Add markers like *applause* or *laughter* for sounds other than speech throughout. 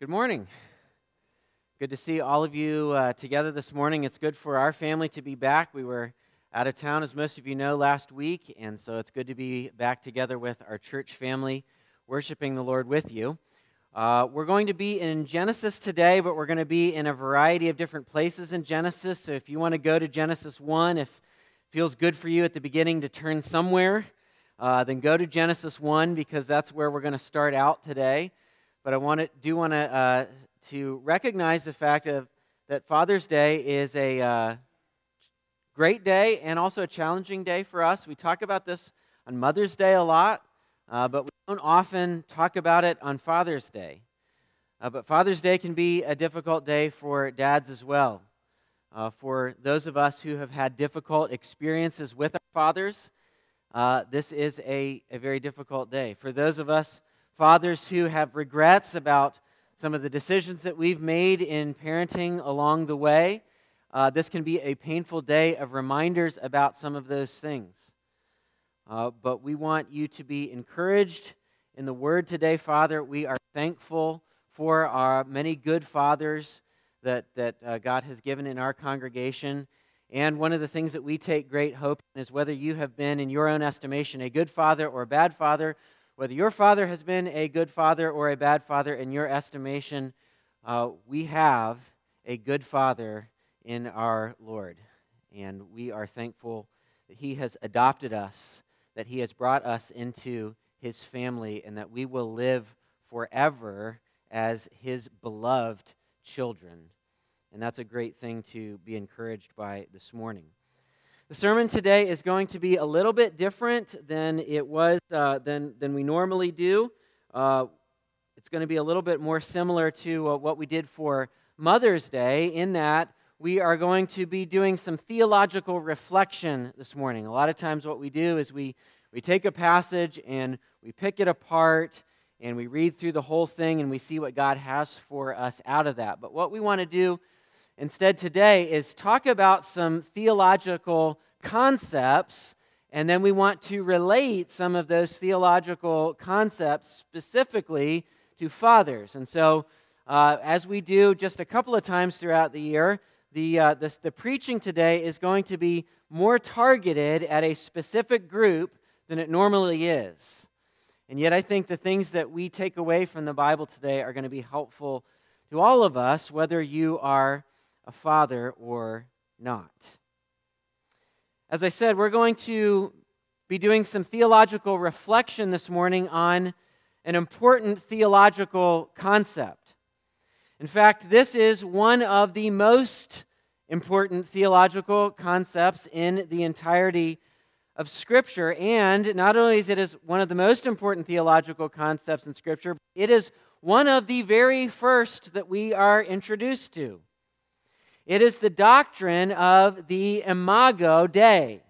Good morning. Good to see all of you uh, together this morning. It's good for our family to be back. We were out of town, as most of you know, last week, and so it's good to be back together with our church family, worshiping the Lord with you. Uh, we're going to be in Genesis today, but we're going to be in a variety of different places in Genesis. So if you want to go to Genesis 1, if it feels good for you at the beginning to turn somewhere, uh, then go to Genesis 1 because that's where we're going to start out today but I want to, do want to, uh, to recognize the fact of, that Father's Day is a uh, great day and also a challenging day for us. We talk about this on Mother's Day a lot, uh, but we don't often talk about it on Father's Day. Uh, but Father's Day can be a difficult day for dads as well. Uh, for those of us who have had difficult experiences with our fathers, uh, this is a, a very difficult day. For those of us fathers who have regrets about some of the decisions that we've made in parenting along the way. Uh, this can be a painful day of reminders about some of those things. Uh, but we want you to be encouraged in the word today, Father. We are thankful for our many good fathers that, that uh, God has given in our congregation. And one of the things that we take great hope in is whether you have been, in your own estimation, a good father or a bad father, whether your father has been a good father or a bad father in your estimation, uh, we have a good father in our Lord. And we are thankful that he has adopted us, that he has brought us into his family, and that we will live forever as his beloved children. And that's a great thing to be encouraged by this morning. The sermon today is going to be a little bit different than it was uh, than than we normally do. Uh, it's going to be a little bit more similar to uh, what we did for Mother's Day, in that we are going to be doing some theological reflection this morning. A lot of times, what we do is we we take a passage and we pick it apart and we read through the whole thing and we see what God has for us out of that. But what we want to do instead today is talk about some theological concepts, and then we want to relate some of those theological concepts specifically to fathers. And so, uh, as we do just a couple of times throughout the year, the, uh, the, the preaching today is going to be more targeted at a specific group than it normally is. And yet, I think the things that we take away from the Bible today are going to be helpful to all of us, whether you are a father or not. As I said, we're going to be doing some theological reflection this morning on an important theological concept. In fact, this is one of the most important theological concepts in the entirety of Scripture. And not only is it one of the most important theological concepts in Scripture, it is one of the very first that we are introduced to. It is the doctrine of the imago Dei.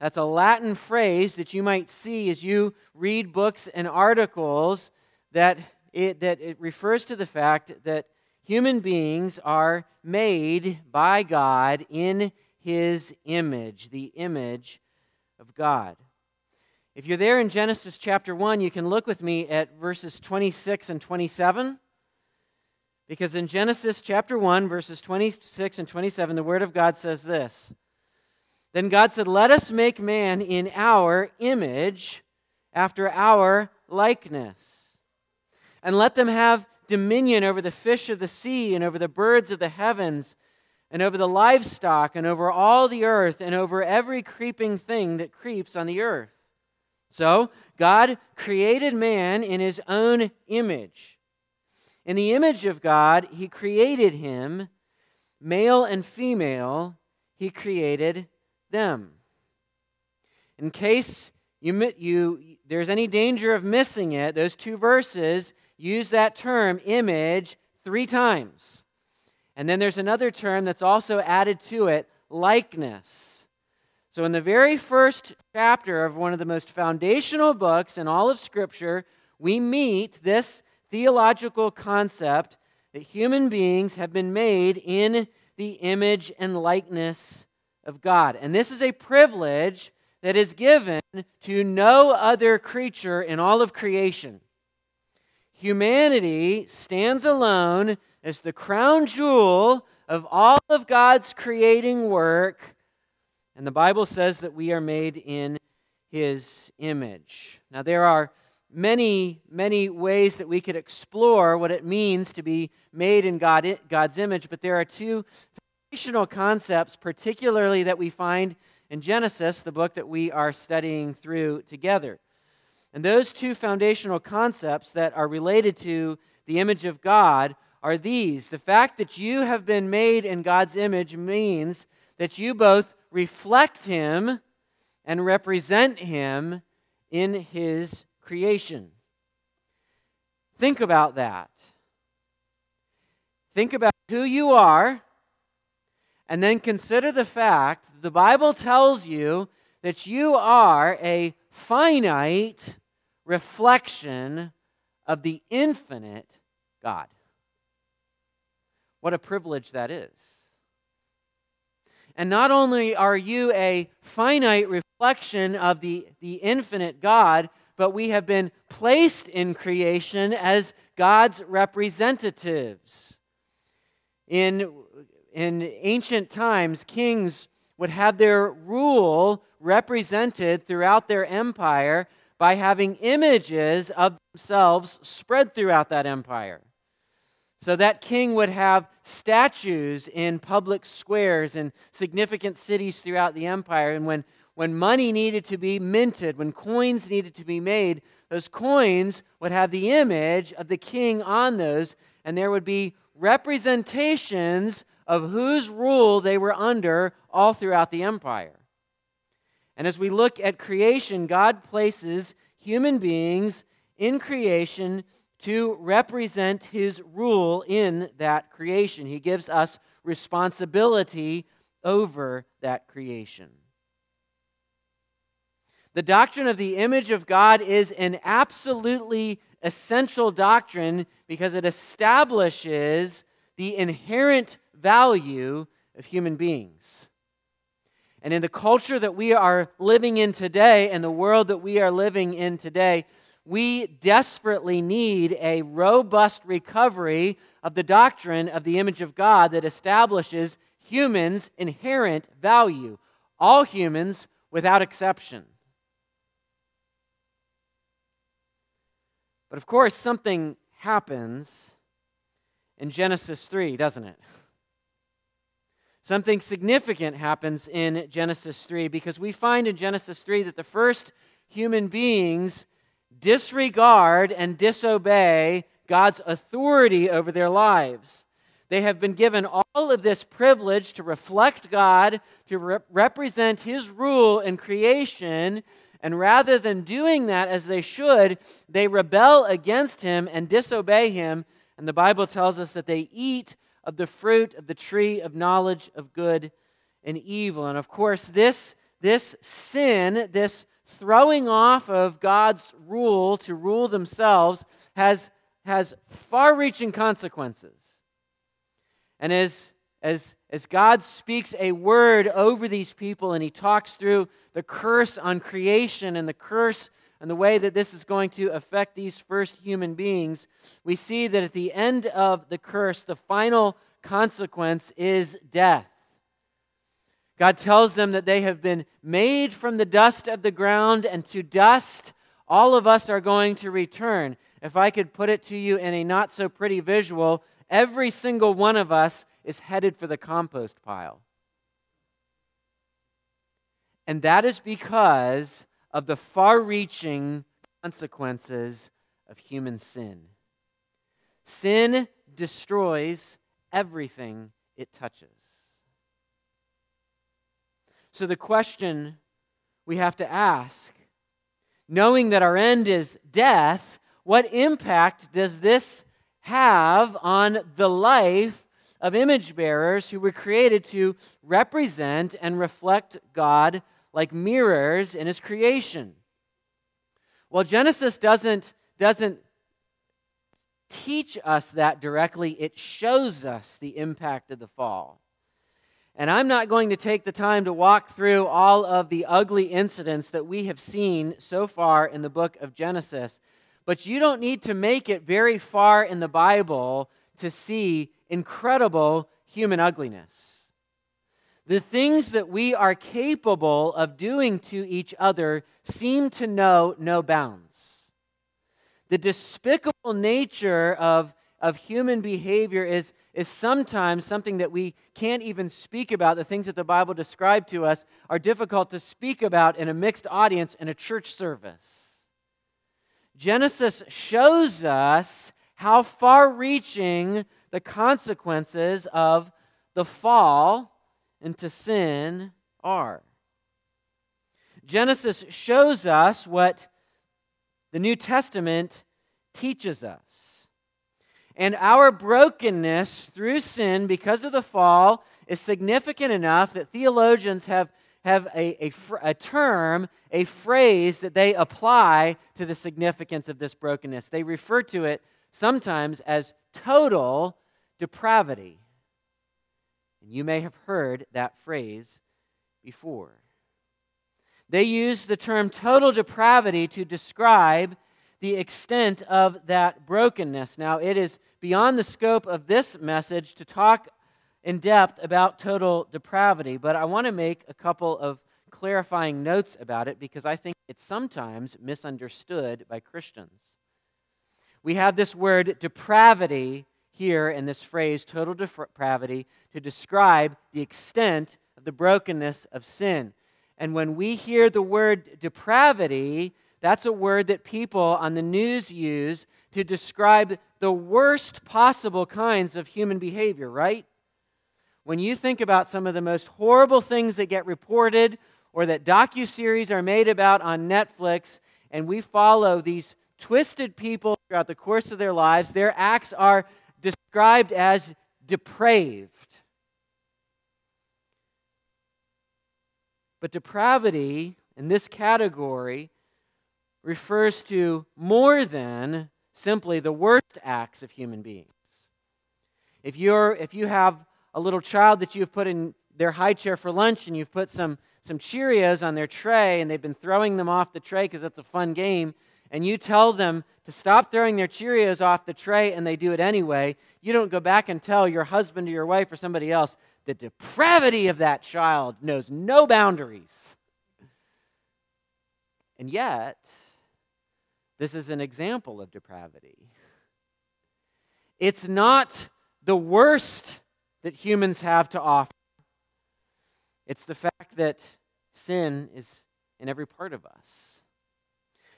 That's a Latin phrase that you might see as you read books and articles that it, that it refers to the fact that human beings are made by God in his image, the image of God. If you're there in Genesis chapter 1, you can look with me at verses 26 and 27. Because in Genesis chapter 1, verses 26 and 27, the Word of God says this Then God said, Let us make man in our image, after our likeness, and let them have dominion over the fish of the sea, and over the birds of the heavens, and over the livestock, and over all the earth, and over every creeping thing that creeps on the earth. So, God created man in his own image. In the image of God, He created him, male and female, He created them. In case you, you, there's any danger of missing it, those two verses use that term, image, three times. And then there's another term that's also added to it, likeness. So, in the very first chapter of one of the most foundational books in all of Scripture, we meet this theological concept that human beings have been made in the image and likeness of God. And this is a privilege that is given to no other creature in all of creation. humanity stands alone as the crown jewel of all of God's creating work. And the Bible says that we are made in his image. Now, there are many, many ways that we could explore what it means to be made in God, God's image, but there are two foundational concepts, particularly that we find in Genesis, the book that we are studying through together. And those two foundational concepts that are related to the image of God are these the fact that you have been made in God's image means that you both reflect Him and represent Him in His creation. Think about that. Think about who you are and then consider the fact the Bible tells you that you are a finite reflection of the infinite God. What a privilege that is. And not only are you a finite reflection of the, the infinite God, but we have been placed in creation as God's representatives. In in ancient times, kings would have their rule represented throughout their empire by having images of themselves spread throughout that empire. So that king would have statues in public squares and significant cities throughout the empire. And when, when money needed to be minted, when coins needed to be made, those coins would have the image of the king on those, and there would be representations of whose rule they were under all throughout the empire. And as we look at creation, God places human beings in creation to represent his rule in that creation. He gives us responsibility over that creation. The doctrine of the image of God is an absolutely essential doctrine because it establishes the inherent value of human beings. And in the culture that we are living in today and the world that we are living in today, we desperately need a robust recovery of the doctrine of the image of God that establishes humans' inherent value. All humans without exception. But of course, something happens in Genesis 3, doesn't it? Something significant happens in Genesis 3 because we find in Genesis 3 that the first human beings disregard and disobey God's authority over their lives. They have been given all of this privilege to reflect God, to re- represent His rule in creation, and rather than doing that as they should, they rebel against Him and disobey Him. And the Bible tells us that they eat of the fruit of the tree of knowledge of good and evil. And of course, this, this sin, this throwing off of God's rule to rule themselves, has, has far reaching consequences. And as, as, as God speaks a word over these people and he talks through the curse on creation and the curse and the way that this is going to affect these first human beings, we see that at the end of the curse, the final consequence is death. God tells them that they have been made from the dust of the ground, and to dust all of us are going to return. If I could put it to you in a not so pretty visual, every single one of us is headed for the compost pile. And that is because of the far reaching consequences of human sin. Sin destroys everything it touches. So, the question we have to ask, knowing that our end is death, what impact does this have on the life of image bearers who were created to represent and reflect God like mirrors in his creation. Well, Genesis doesn't, doesn't teach us that directly, it shows us the impact of the fall. And I'm not going to take the time to walk through all of the ugly incidents that we have seen so far in the book of Genesis. But you don't need to make it very far in the Bible to see incredible human ugliness. The things that we are capable of doing to each other seem to know no bounds. The despicable nature of, of human behavior is, is sometimes something that we can't even speak about. The things that the Bible describes to us are difficult to speak about in a mixed audience in a church service. Genesis shows us how far reaching the consequences of the fall into sin are. Genesis shows us what the New Testament teaches us. And our brokenness through sin because of the fall is significant enough that theologians have, have a, a, a term, a phrase that they apply to the significance of this brokenness. They refer to it sometimes as total depravity. And you may have heard that phrase before. They use the term total depravity to describe the extent of that brokenness. Now, it is beyond the scope of this message to talk in depth about total depravity, but I want to make a couple of clarifying notes about it because I think it's sometimes misunderstood by Christians. We have this word depravity here in this phrase, total depravity, to describe the extent of the brokenness of sin. And when we hear the word depravity, that's a word that people on the news use to describe the worst possible kinds of human behavior, right? When you think about some of the most horrible things that get reported or that docu-series are made about on Netflix and we follow these twisted people throughout the course of their lives, their acts are described as depraved. But depravity in this category refers to more than simply the worst acts of human beings. If, you're, if you have a little child that you've put in their high chair for lunch and you've put some, some Cheerios on their tray and they've been throwing them off the tray because that's a fun game, and you tell them to stop throwing their Cheerios off the tray and they do it anyway, you don't go back and tell your husband or your wife or somebody else the depravity of that child knows no boundaries. And yet, this is an example of depravity. It's not the worst that humans have to offer, it's the fact that sin is in every part of us.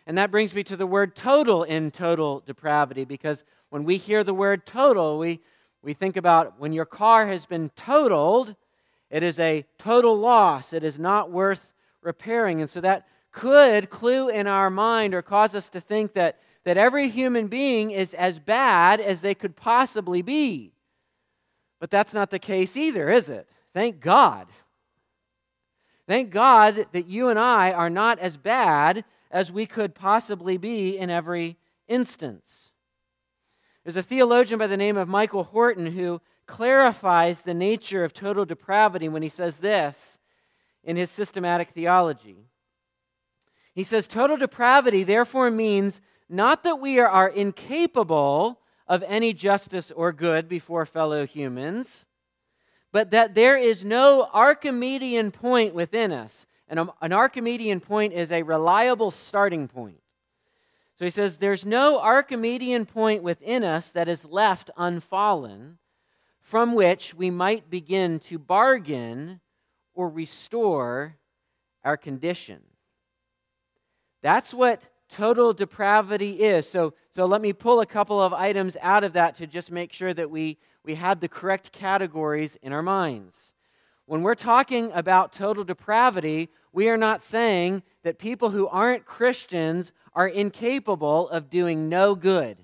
And that brings me to the word total in total depravity, because when we hear the word total, we, we think about when your car has been totaled, it is a total loss. It is not worth repairing. And so that could clue in our mind or cause us to think that, that every human being is as bad as they could possibly be. But that's not the case either, is it? Thank God. Thank God that you and I are not as bad as we could possibly be in every instance. There's a theologian by the name of Michael Horton who clarifies the nature of total depravity when he says this in his systematic theology. He says, Total depravity therefore means not that we are incapable of any justice or good before fellow humans, but that there is no Archimedean point within us and an Archimedean point is a reliable starting point. So he says, There's no Archimedean point within us that is left unfallen from which we might begin to bargain or restore our condition. That's what total depravity is. So, so let me pull a couple of items out of that to just make sure that we, we have the correct categories in our minds. When we're talking about total depravity, we are not saying that people who aren't Christians are incapable of doing no good.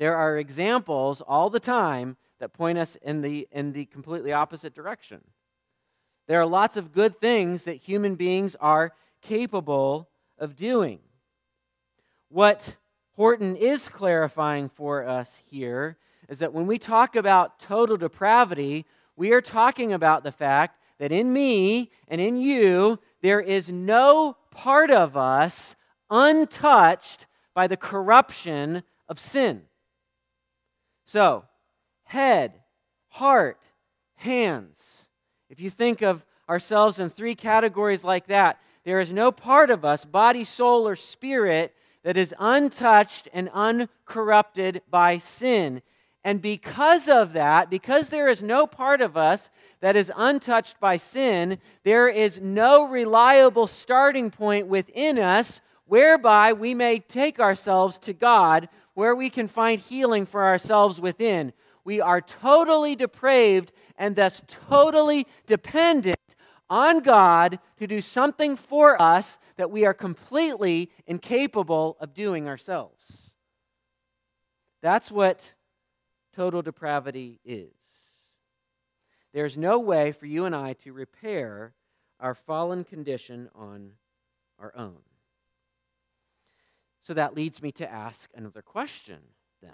There are examples all the time that point us in the, in the completely opposite direction. There are lots of good things that human beings are capable of doing. What Horton is clarifying for us here is that when we talk about total depravity, we are talking about the fact that in me and in you, there is no part of us untouched by the corruption of sin. So, head, heart, hands. If you think of ourselves in three categories like that, there is no part of us, body, soul, or spirit, that is untouched and uncorrupted by sin. And because of that, because there is no part of us that is untouched by sin, there is no reliable starting point within us whereby we may take ourselves to God, where we can find healing for ourselves within. We are totally depraved and thus totally dependent on God to do something for us that we are completely incapable of doing ourselves. That's what total depravity is. There's no way for you and I to repair our fallen condition on our own. So that leads me to ask another question then.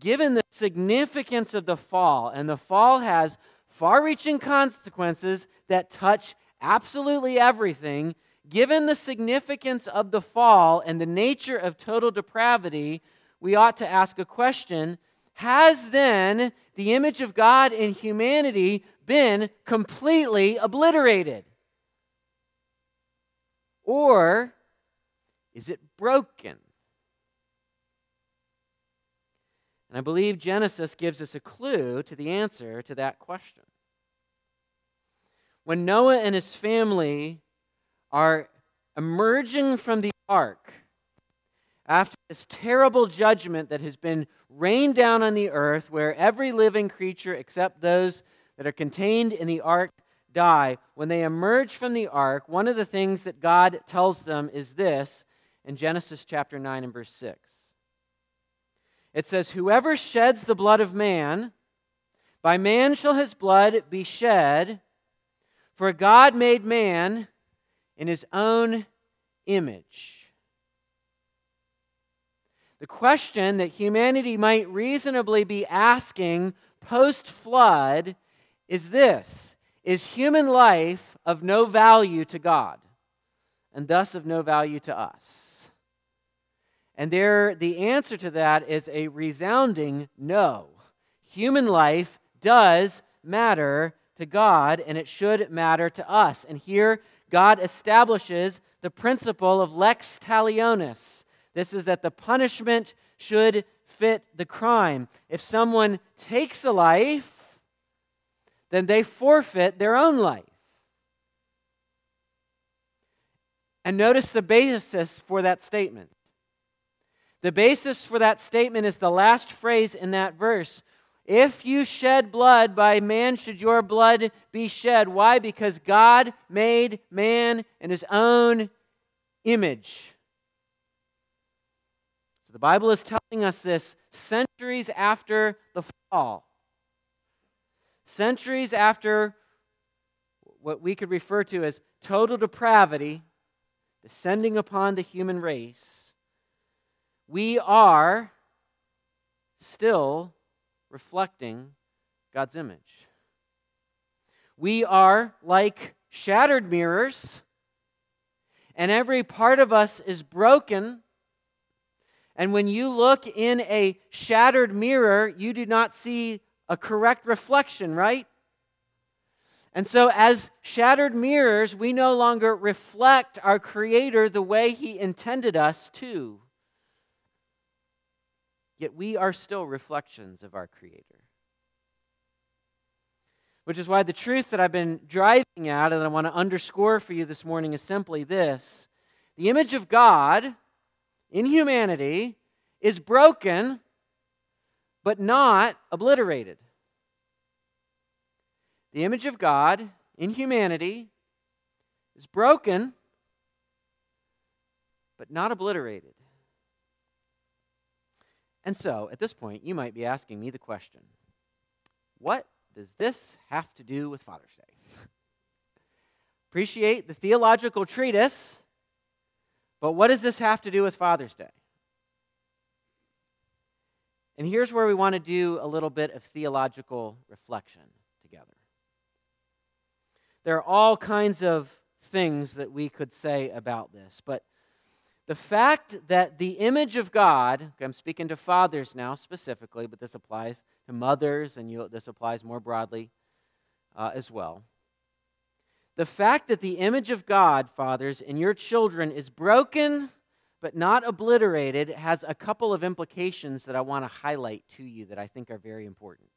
Given the significance of the fall, and the fall has far reaching consequences that touch absolutely everything, given the significance of the fall and the nature of total depravity, we ought to ask a question Has then the image of God in humanity been completely obliterated? Or is it broken? And I believe Genesis gives us a clue to the answer to that question. When Noah and his family are emerging from the ark, after this terrible judgment that has been rained down on the earth, where every living creature except those that are contained in the ark die, when they emerge from the ark, one of the things that God tells them is this in Genesis chapter 9 and verse 6. It says, Whoever sheds the blood of man, by man shall his blood be shed, for God made man in his own image. The question that humanity might reasonably be asking post flood is this Is human life of no value to God and thus of no value to us? And there, the answer to that is a resounding no. Human life does matter to God and it should matter to us. And here, God establishes the principle of lex talionis this is that the punishment should fit the crime. If someone takes a life, then they forfeit their own life. And notice the basis for that statement. The basis for that statement is the last phrase in that verse. If you shed blood, by man should your blood be shed. Why? Because God made man in his own image the Bible is telling us this centuries after the fall. Centuries after what we could refer to as total depravity descending upon the human race, we are still reflecting God's image. We are like shattered mirrors, and every part of us is broken and when you look in a shattered mirror, you do not see a correct reflection, right? And so, as shattered mirrors, we no longer reflect our Creator the way He intended us to. Yet we are still reflections of our Creator. Which is why the truth that I've been driving at and I want to underscore for you this morning is simply this the image of God in humanity is broken, but not obliterated. The image of God in humanity is broken, but not obliterated. And so, at this point, you might be asking me the question what does this have to do with Father's Day? *laughs* Appreciate the theological treatise but what does this have to do with Father's Day? And here's where we want to do a little bit of theological reflection together. There are all kinds of things that we could say about this, but The fact that the image of God, I'm speaking to fathers now specifically, but this applies to mothers and you, this applies more broadly uh, as well. The fact that the image of God, fathers, in your children is broken but not obliterated has a couple of implications that I want to highlight to you that I think are very important.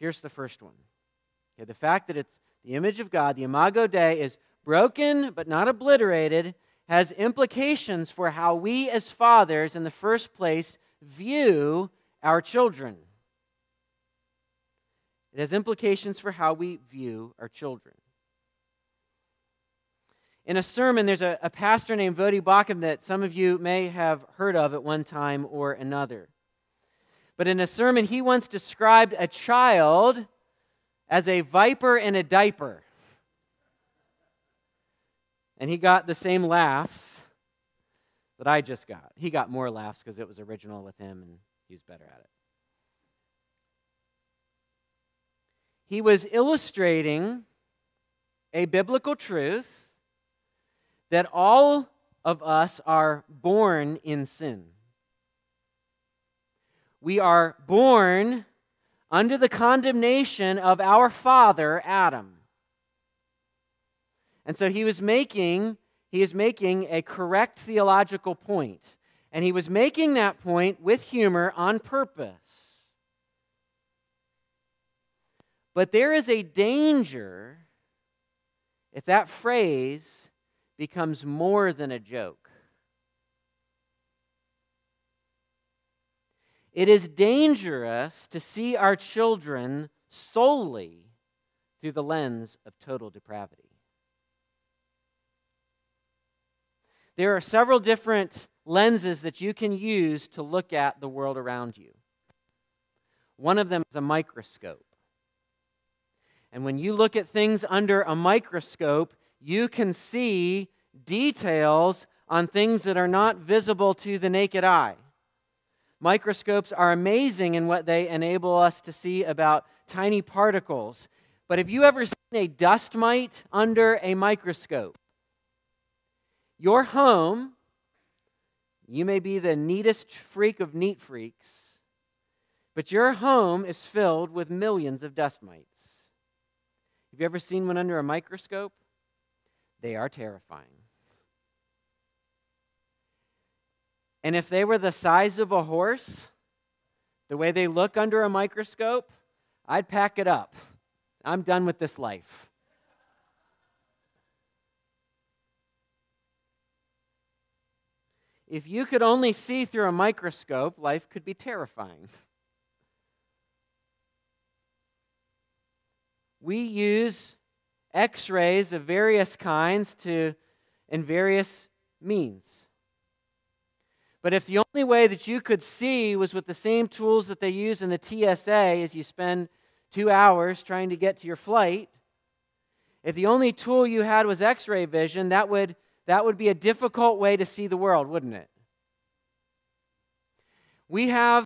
Here's the first one. Okay, the fact that it's the image of God, the Imago Dei, is broken but not obliterated, has implications for how we as fathers, in the first place, view our children. It has implications for how we view our children. In a sermon, there's a, a pastor named Voddie Baucham that some of you may have heard of at one time or another. But in a sermon, he once described a child as a viper in a diaper. And he got the same laughs that I just got. He got more laughs because it was original with him and he was better at it. He was illustrating a biblical truth that all of us are born in sin. We are born under the condemnation of our father, Adam. And so he was making he is making a correct theological point. And he was making that point with humor on purpose. But there is a danger if that phrase becomes more than a joke. It is dangerous to see our children solely through the lens of total depravity. There are several different lenses that you can use to look at the world around you. One of them is a microscope. And when you look at things under a microscope, you can see details on things that are not visible to the naked eye. Microscopes are amazing in what they enable us to see about tiny particles. But have you ever seen a dust mite under a microscope? Your home, you may be the neatest freak of neat freaks, but your home is filled with millions of dust mites. Have you ever seen one under a microscope? They are terrifying. And if they were the size of a horse, the way they look under a microscope, I'd pack it up. I'm done with this life. If you could only see through a microscope, life could be terrifying. We use x rays of various kinds to, in various means. But if the only way that you could see was with the same tools that they use in the TSA as you spend two hours trying to get to your flight, if the only tool you had was x ray vision, that would, that would be a difficult way to see the world, wouldn't it? We have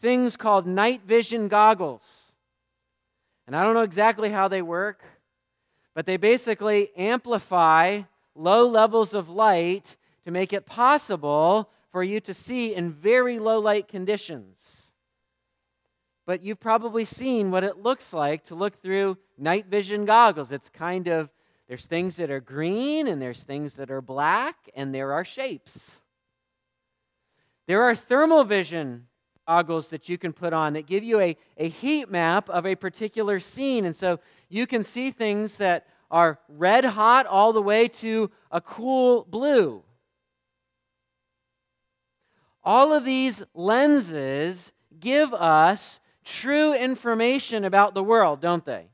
things called night vision goggles. And I don't know exactly how they work but they basically amplify low levels of light to make it possible for you to see in very low light conditions. But you've probably seen what it looks like to look through night vision goggles. It's kind of, there's things that are green and there's things that are black and there are shapes. There are thermal vision goggles that you can put on that give you a, a heat map of a particular scene. And so you can see things that are red hot all the way to a cool blue. All of these lenses give us true information about the world, don't they?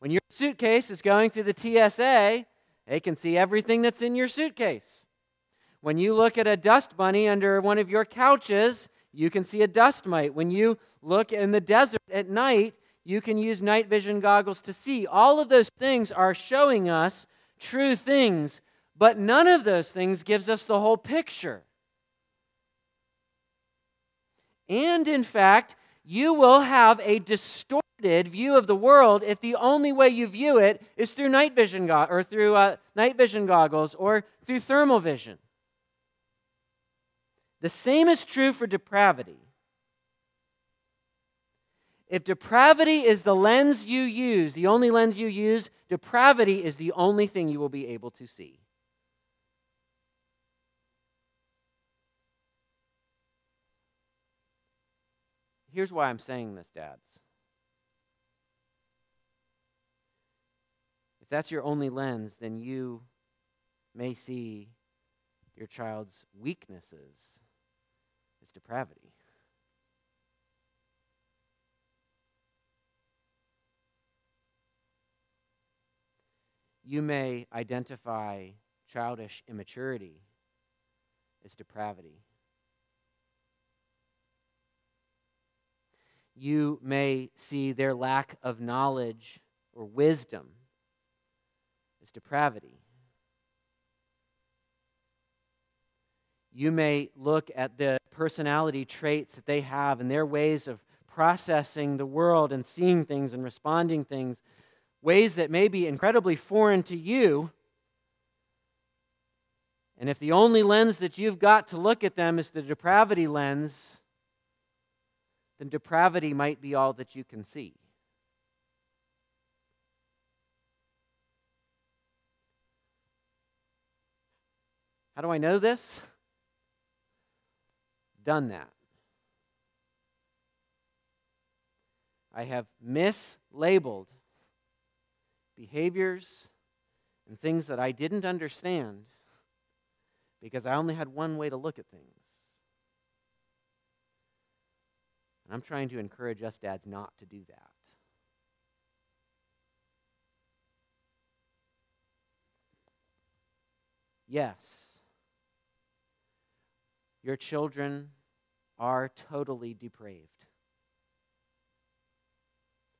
When your suitcase is going through the TSA, they can see everything that's in your suitcase. When you look at a dust bunny under one of your couches, you can see a dust mite. When you look in the desert at night, you can use night vision goggles to see. All of those things are showing us true things, but none of those things gives us the whole picture. And in fact, you will have a distorted view of the world if the only way you view it is through night vision go- or through uh, night vision goggles or through thermal vision. The same is true for depravity. If depravity is the lens you use, the only lens you use, depravity is the only thing you will be able to see. Here's why I'm saying this, dads. If that's your only lens, then you may see your child's weaknesses as depravity. You may identify childish immaturity as depravity. You may see their lack of knowledge or wisdom as depravity. You may look at the personality traits that they have and their ways of processing the world and seeing things and responding things, ways that may be incredibly foreign to you. And if the only lens that you've got to look at them is the depravity lens, then depravity might be all that you can see. How do I know this? Done that. I have mislabeled behaviors and things that I didn't understand because I only had one way to look at things. And I'm trying to encourage us dads not to do that. Yes, your children are totally depraved.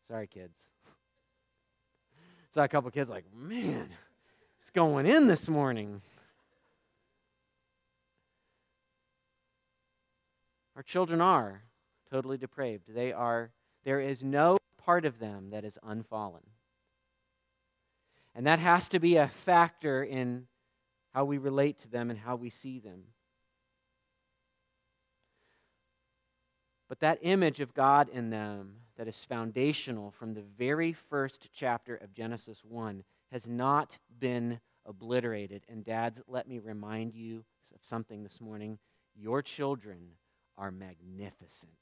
Sorry, kids. Saw a couple kids like, man, it's going in this morning. Our children are totally depraved. They are, there is no part of them that is unfallen. And that has to be a factor in how we relate to them and how we see them. But that image of God in them that is foundational from the very first chapter of Genesis 1 has not been obliterated. And, dads, let me remind you of something this morning. Your children are magnificent.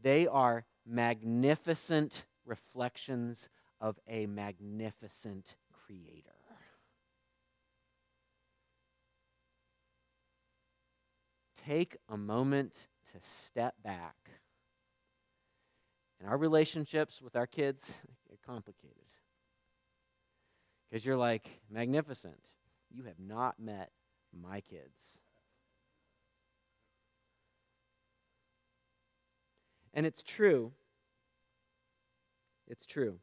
They are magnificent reflections of a magnificent creator. take a moment to step back. And our relationships with our kids *laughs* get complicated. Because you're like, magnificent. You have not met my kids. And it's true. It's true.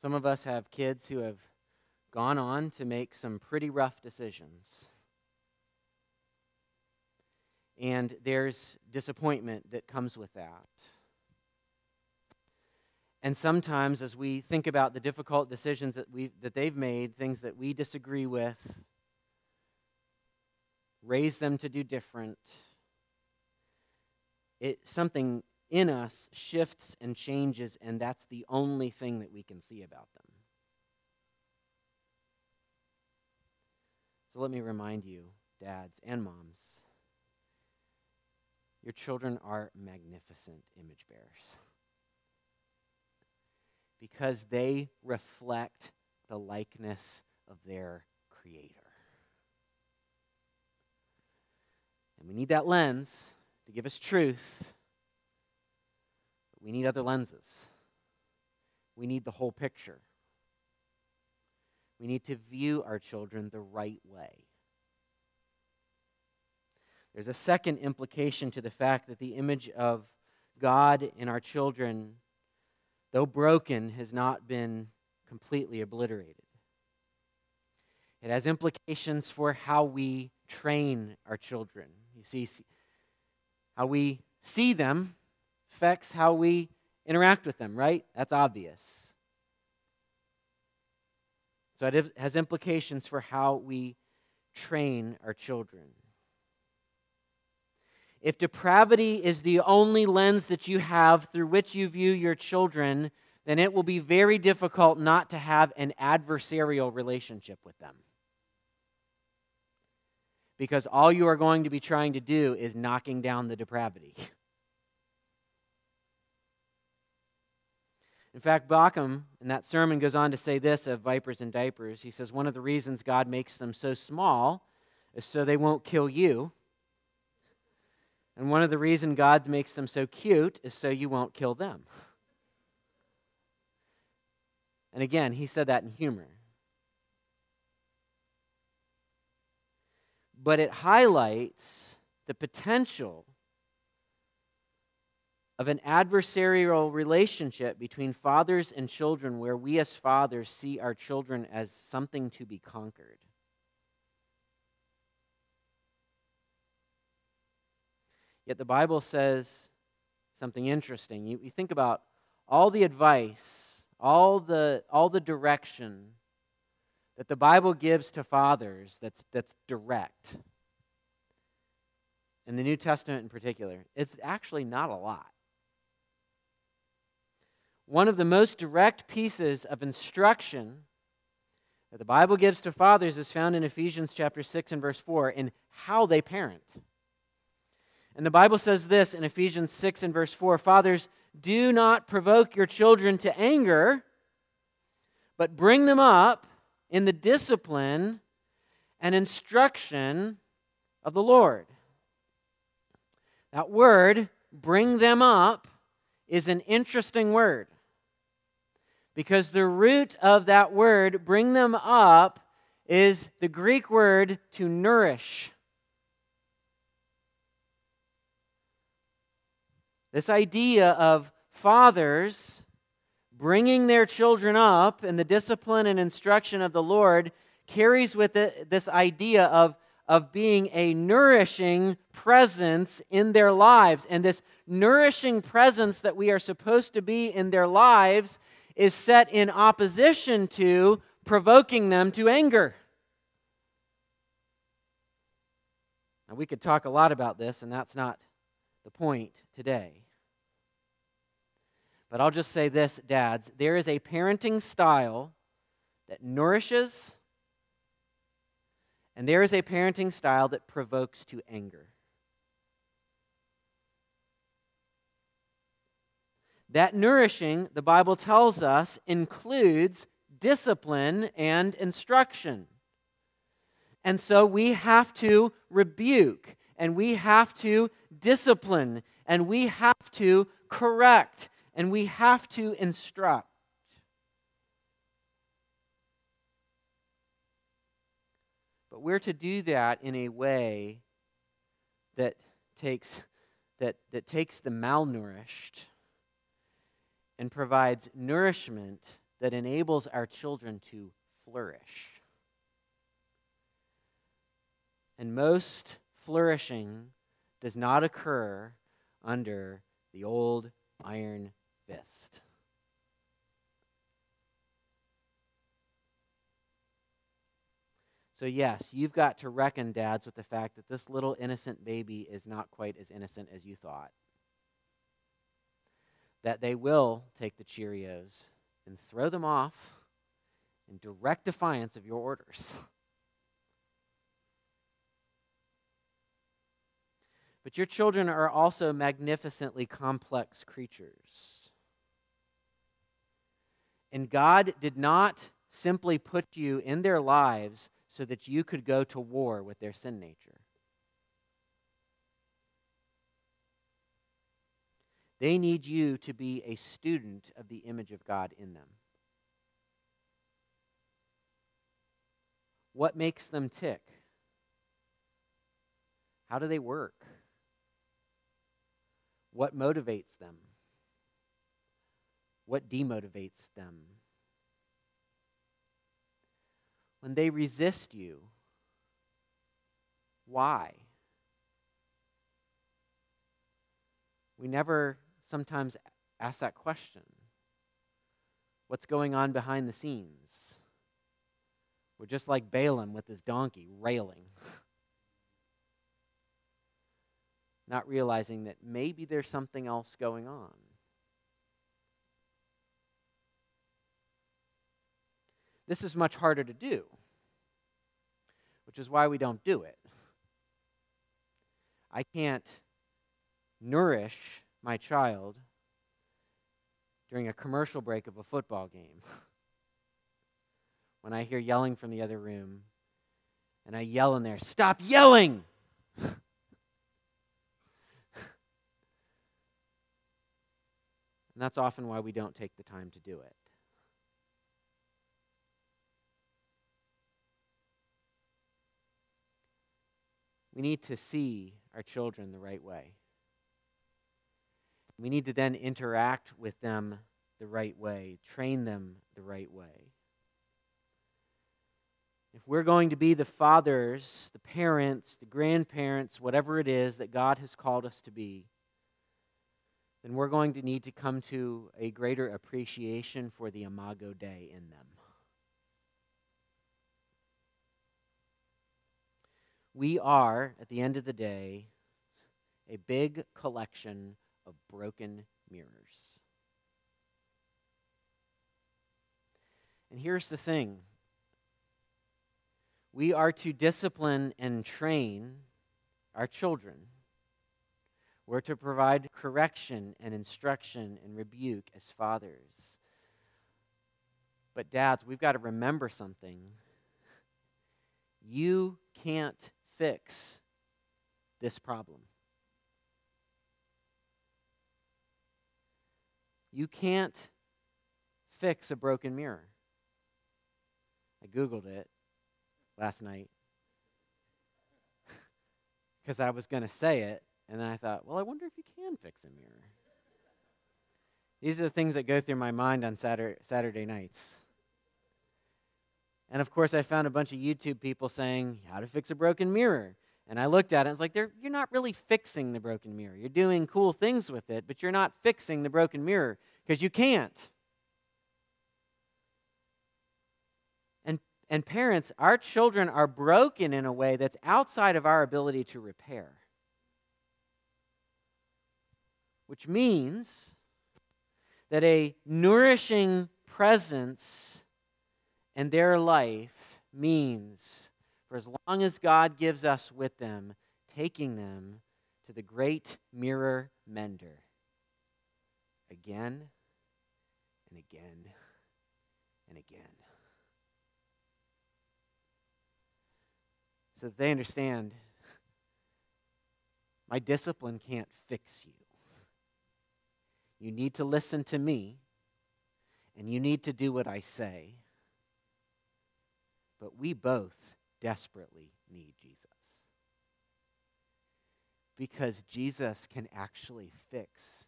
Some of us have kids who have gone on to make some pretty rough decisions. And there's disappointment that comes with that. And sometimes, as we think about the difficult decisions that, we, that they've made, things that we disagree with, raise them to do different, it, something in us shifts and changes, and that's the only thing that we can see about them. So let me remind you, dads and moms, your children are magnificent image bearers because they reflect the likeness of their Creator. And we need that lens to give us truth, but we need other lenses. We need the whole picture. We need to view our children the right way. There's a second implication to the fact that the image of God in our children, though broken, has not been completely obliterated. It has implications for how we train our children. You see, how we see them affects how we interact with them, right? That's obvious. So it has implications for how we train our children. If depravity is the only lens that you have through which you view your children, then it will be very difficult not to have an adversarial relationship with them. Because all you are going to be trying to do is knocking down the depravity. In fact, Baucham in that sermon goes on to say this of vipers and diapers. He says, One of the reasons God makes them so small is so they won't kill you. And one of the reasons God makes them so cute is so you won't kill them. And again, he said that in humor. But it highlights the potential of an adversarial relationship between fathers and children where we as fathers see our children as something to be conquered. Yet the Bible says something interesting. You, you think about all the advice, all the, all the direction that the Bible gives to fathers that's, that's direct. In the New Testament in particular, it's actually not a lot. One of the most direct pieces of instruction that the Bible gives to fathers is found in Ephesians chapter 6 and verse 4 in how they parent. And the Bible says this in Ephesians 6 and verse 4 Fathers, do not provoke your children to anger, but bring them up in the discipline and instruction of the Lord. That word, bring them up, is an interesting word because the root of that word, bring them up, is the Greek word to nourish. This idea of fathers bringing their children up in the discipline and instruction of the Lord carries with it this idea of, of being a nourishing presence in their lives. And this nourishing presence that we are supposed to be in their lives is set in opposition to provoking them to anger. Now, we could talk a lot about this, and that's not the point today. But I'll just say this, dads there is a parenting style that nourishes, and there is a parenting style that provokes to anger. That nourishing, the Bible tells us, includes discipline and instruction. And so we have to rebuke, and we have to discipline, and we have to correct, and we have to instruct. But we're to do that in a way that takes, that, that takes the malnourished and provides nourishment that enables our children to flourish. And most flourishing does not occur under the old iron fist. So, yes, you've got to reckon, dads, with the fact that this little innocent baby is not quite as innocent as you thought that they will take the Cheerios and throw them off in direct defiance of your orders. *laughs* but your children are also magnificently complex creatures. And God did not simply put you in their lives so that you could go to war with their sin nature. They need you to be a student of the image of God in them. What makes them tick? How do they work? What motivates them? What demotivates them? When they resist you, why? we never sometimes ask that question what's going on behind the scenes? We're just like Balaam with his donkey railing, *laughs* not realizing that maybe there's something else going on. This is much harder to do, which is why we don't do it. I can't nourish my child during a commercial break of a football game. *laughs* when I hear yelling from the other room, and I yell in there, Stop yelling! That's often why we don't take the time to do it. We need to see our children the right way. We need to then interact with them the right way, train them the right way. If we're going to be the fathers, the parents, the grandparents, whatever it is that God has called us to be, then we're going to need to come to a greater appreciation for the Imago Dei in them. We are, at the end of the day, a big collection of broken mirrors. And here's the thing we are to discipline and train our children. We're to provide correction and instruction and rebuke as fathers. But, dads, we've got to remember something. You can't fix this problem. You can't fix a broken mirror. I Googled it last night *laughs* because I was going to say it, and then I thought, well, I wonder if you can fix a mirror. These are the things that go through my mind on Saturday, Saturday nights. And of course, I found a bunch of YouTube people saying how to fix a broken mirror. And I looked at it and it's like, you're not really fixing the broken mirror. You're doing cool things with it, but you're not fixing the broken mirror because you can't. And, and parents, our children are broken in a way that's outside of our ability to repair. Which means that a nourishing presence in their life means for as long as God gives us with them, taking them to the great mirror mender again and again and again. So that they understand my discipline can't fix you. You need to listen to me, and you need to do what I say. But we both desperately need Jesus. Because Jesus can actually fix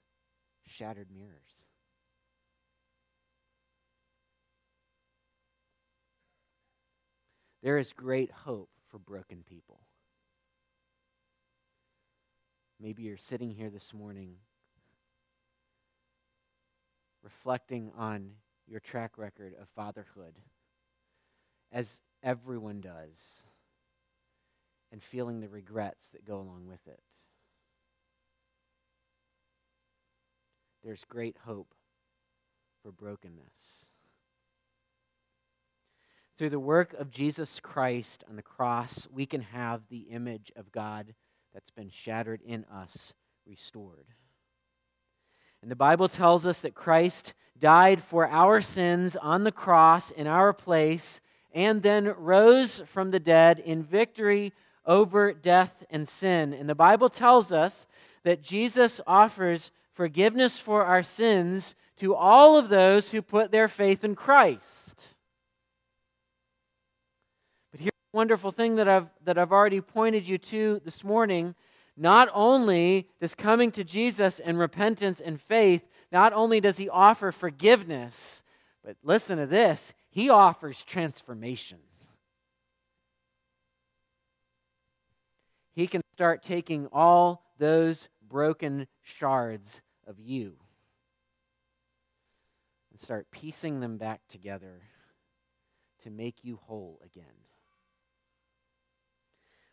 shattered mirrors. There is great hope for broken people. Maybe you're sitting here this morning reflecting on your track record of fatherhood as everyone does, and feeling the regrets that go along with it. There's great hope for brokenness. Through the work of Jesus Christ on the cross, we can have the image of God that's been shattered in us restored. And the Bible tells us that Christ died for our sins on the cross in our place and then rose from the dead in victory over death and sin. And the Bible tells us that Jesus offers forgiveness for our sins to all of those who put their faith in Christ. But here's a wonderful thing that I've, that I've already pointed you to this morning. Not only does coming to Jesus and repentance and faith, not only does he offer forgiveness, but listen to this, he offers transformation. He can start taking all those broken shards of you and start piecing them back together to make you whole again.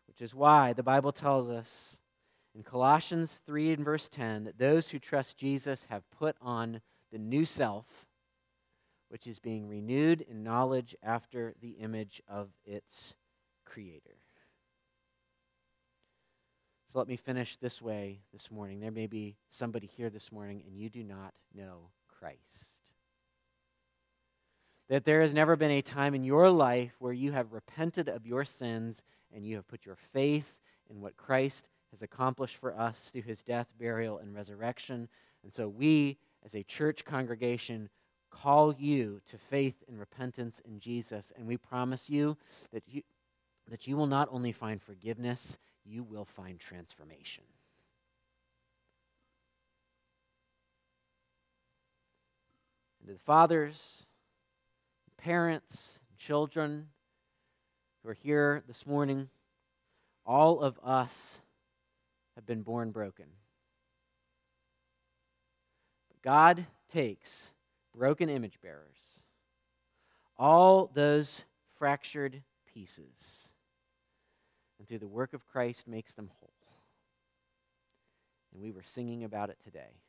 Which is why the Bible tells us in Colossians 3 and verse 10 that those who trust Jesus have put on the new self, which is being renewed in knowledge after the image of its creator. So let me finish this way this morning. There may be somebody here this morning and you do not know Christ. That there has never been a time in your life where you have repented of your sins and you have put your faith in what Christ has accomplished for us through his death, burial, and resurrection. And so we, as a church congregation, call you to faith and repentance in Jesus. And we promise you that you, that you will not only find forgiveness, you will find transformation. And to the fathers, parents, children who are here this morning, all of us have been born broken. But God takes broken image bearers, all those fractured pieces, and through the work of Christ makes them whole. And we were singing about it today.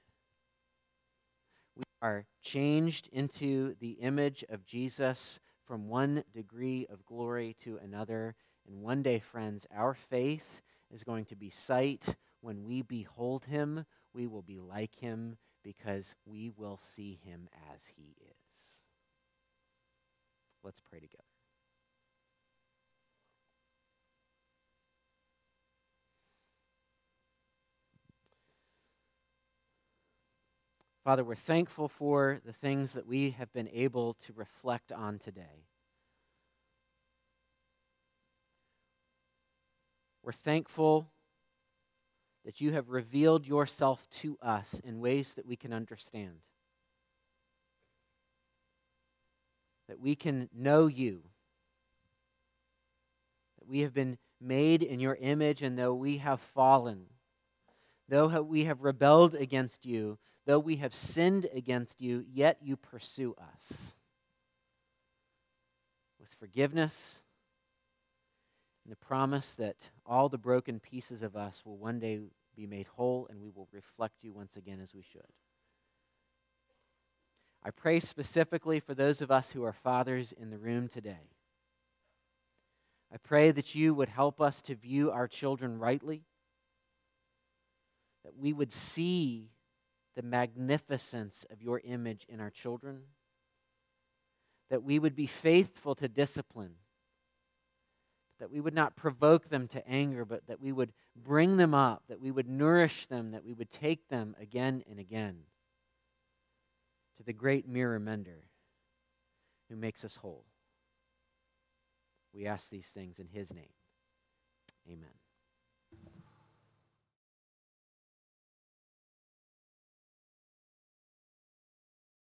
We are changed into the image of Jesus from one degree of glory to another. And one day, friends, our faith is going to be sight. When we behold him, we will be like him because we will see him as he is. Let's pray together. Father, we're thankful for the things that we have been able to reflect on today. We're thankful that you have revealed yourself to us in ways that we can understand. That we can know you. That we have been made in your image, and though we have fallen, though we have rebelled against you, though we have sinned against you, yet you pursue us with forgiveness and the promise that all the broken pieces of us will one day be made whole and we will reflect you once again as we should. I pray specifically for those of us who are fathers in the room today. I pray that you would help us to view our children rightly, that we would see the magnificence of your image in our children, that we would be faithful to discipline that we would not provoke them to anger, but that we would bring them up, that we would nourish them, that we would take them again and again to the great mirror mender who makes us whole. We ask these things in his name. Amen.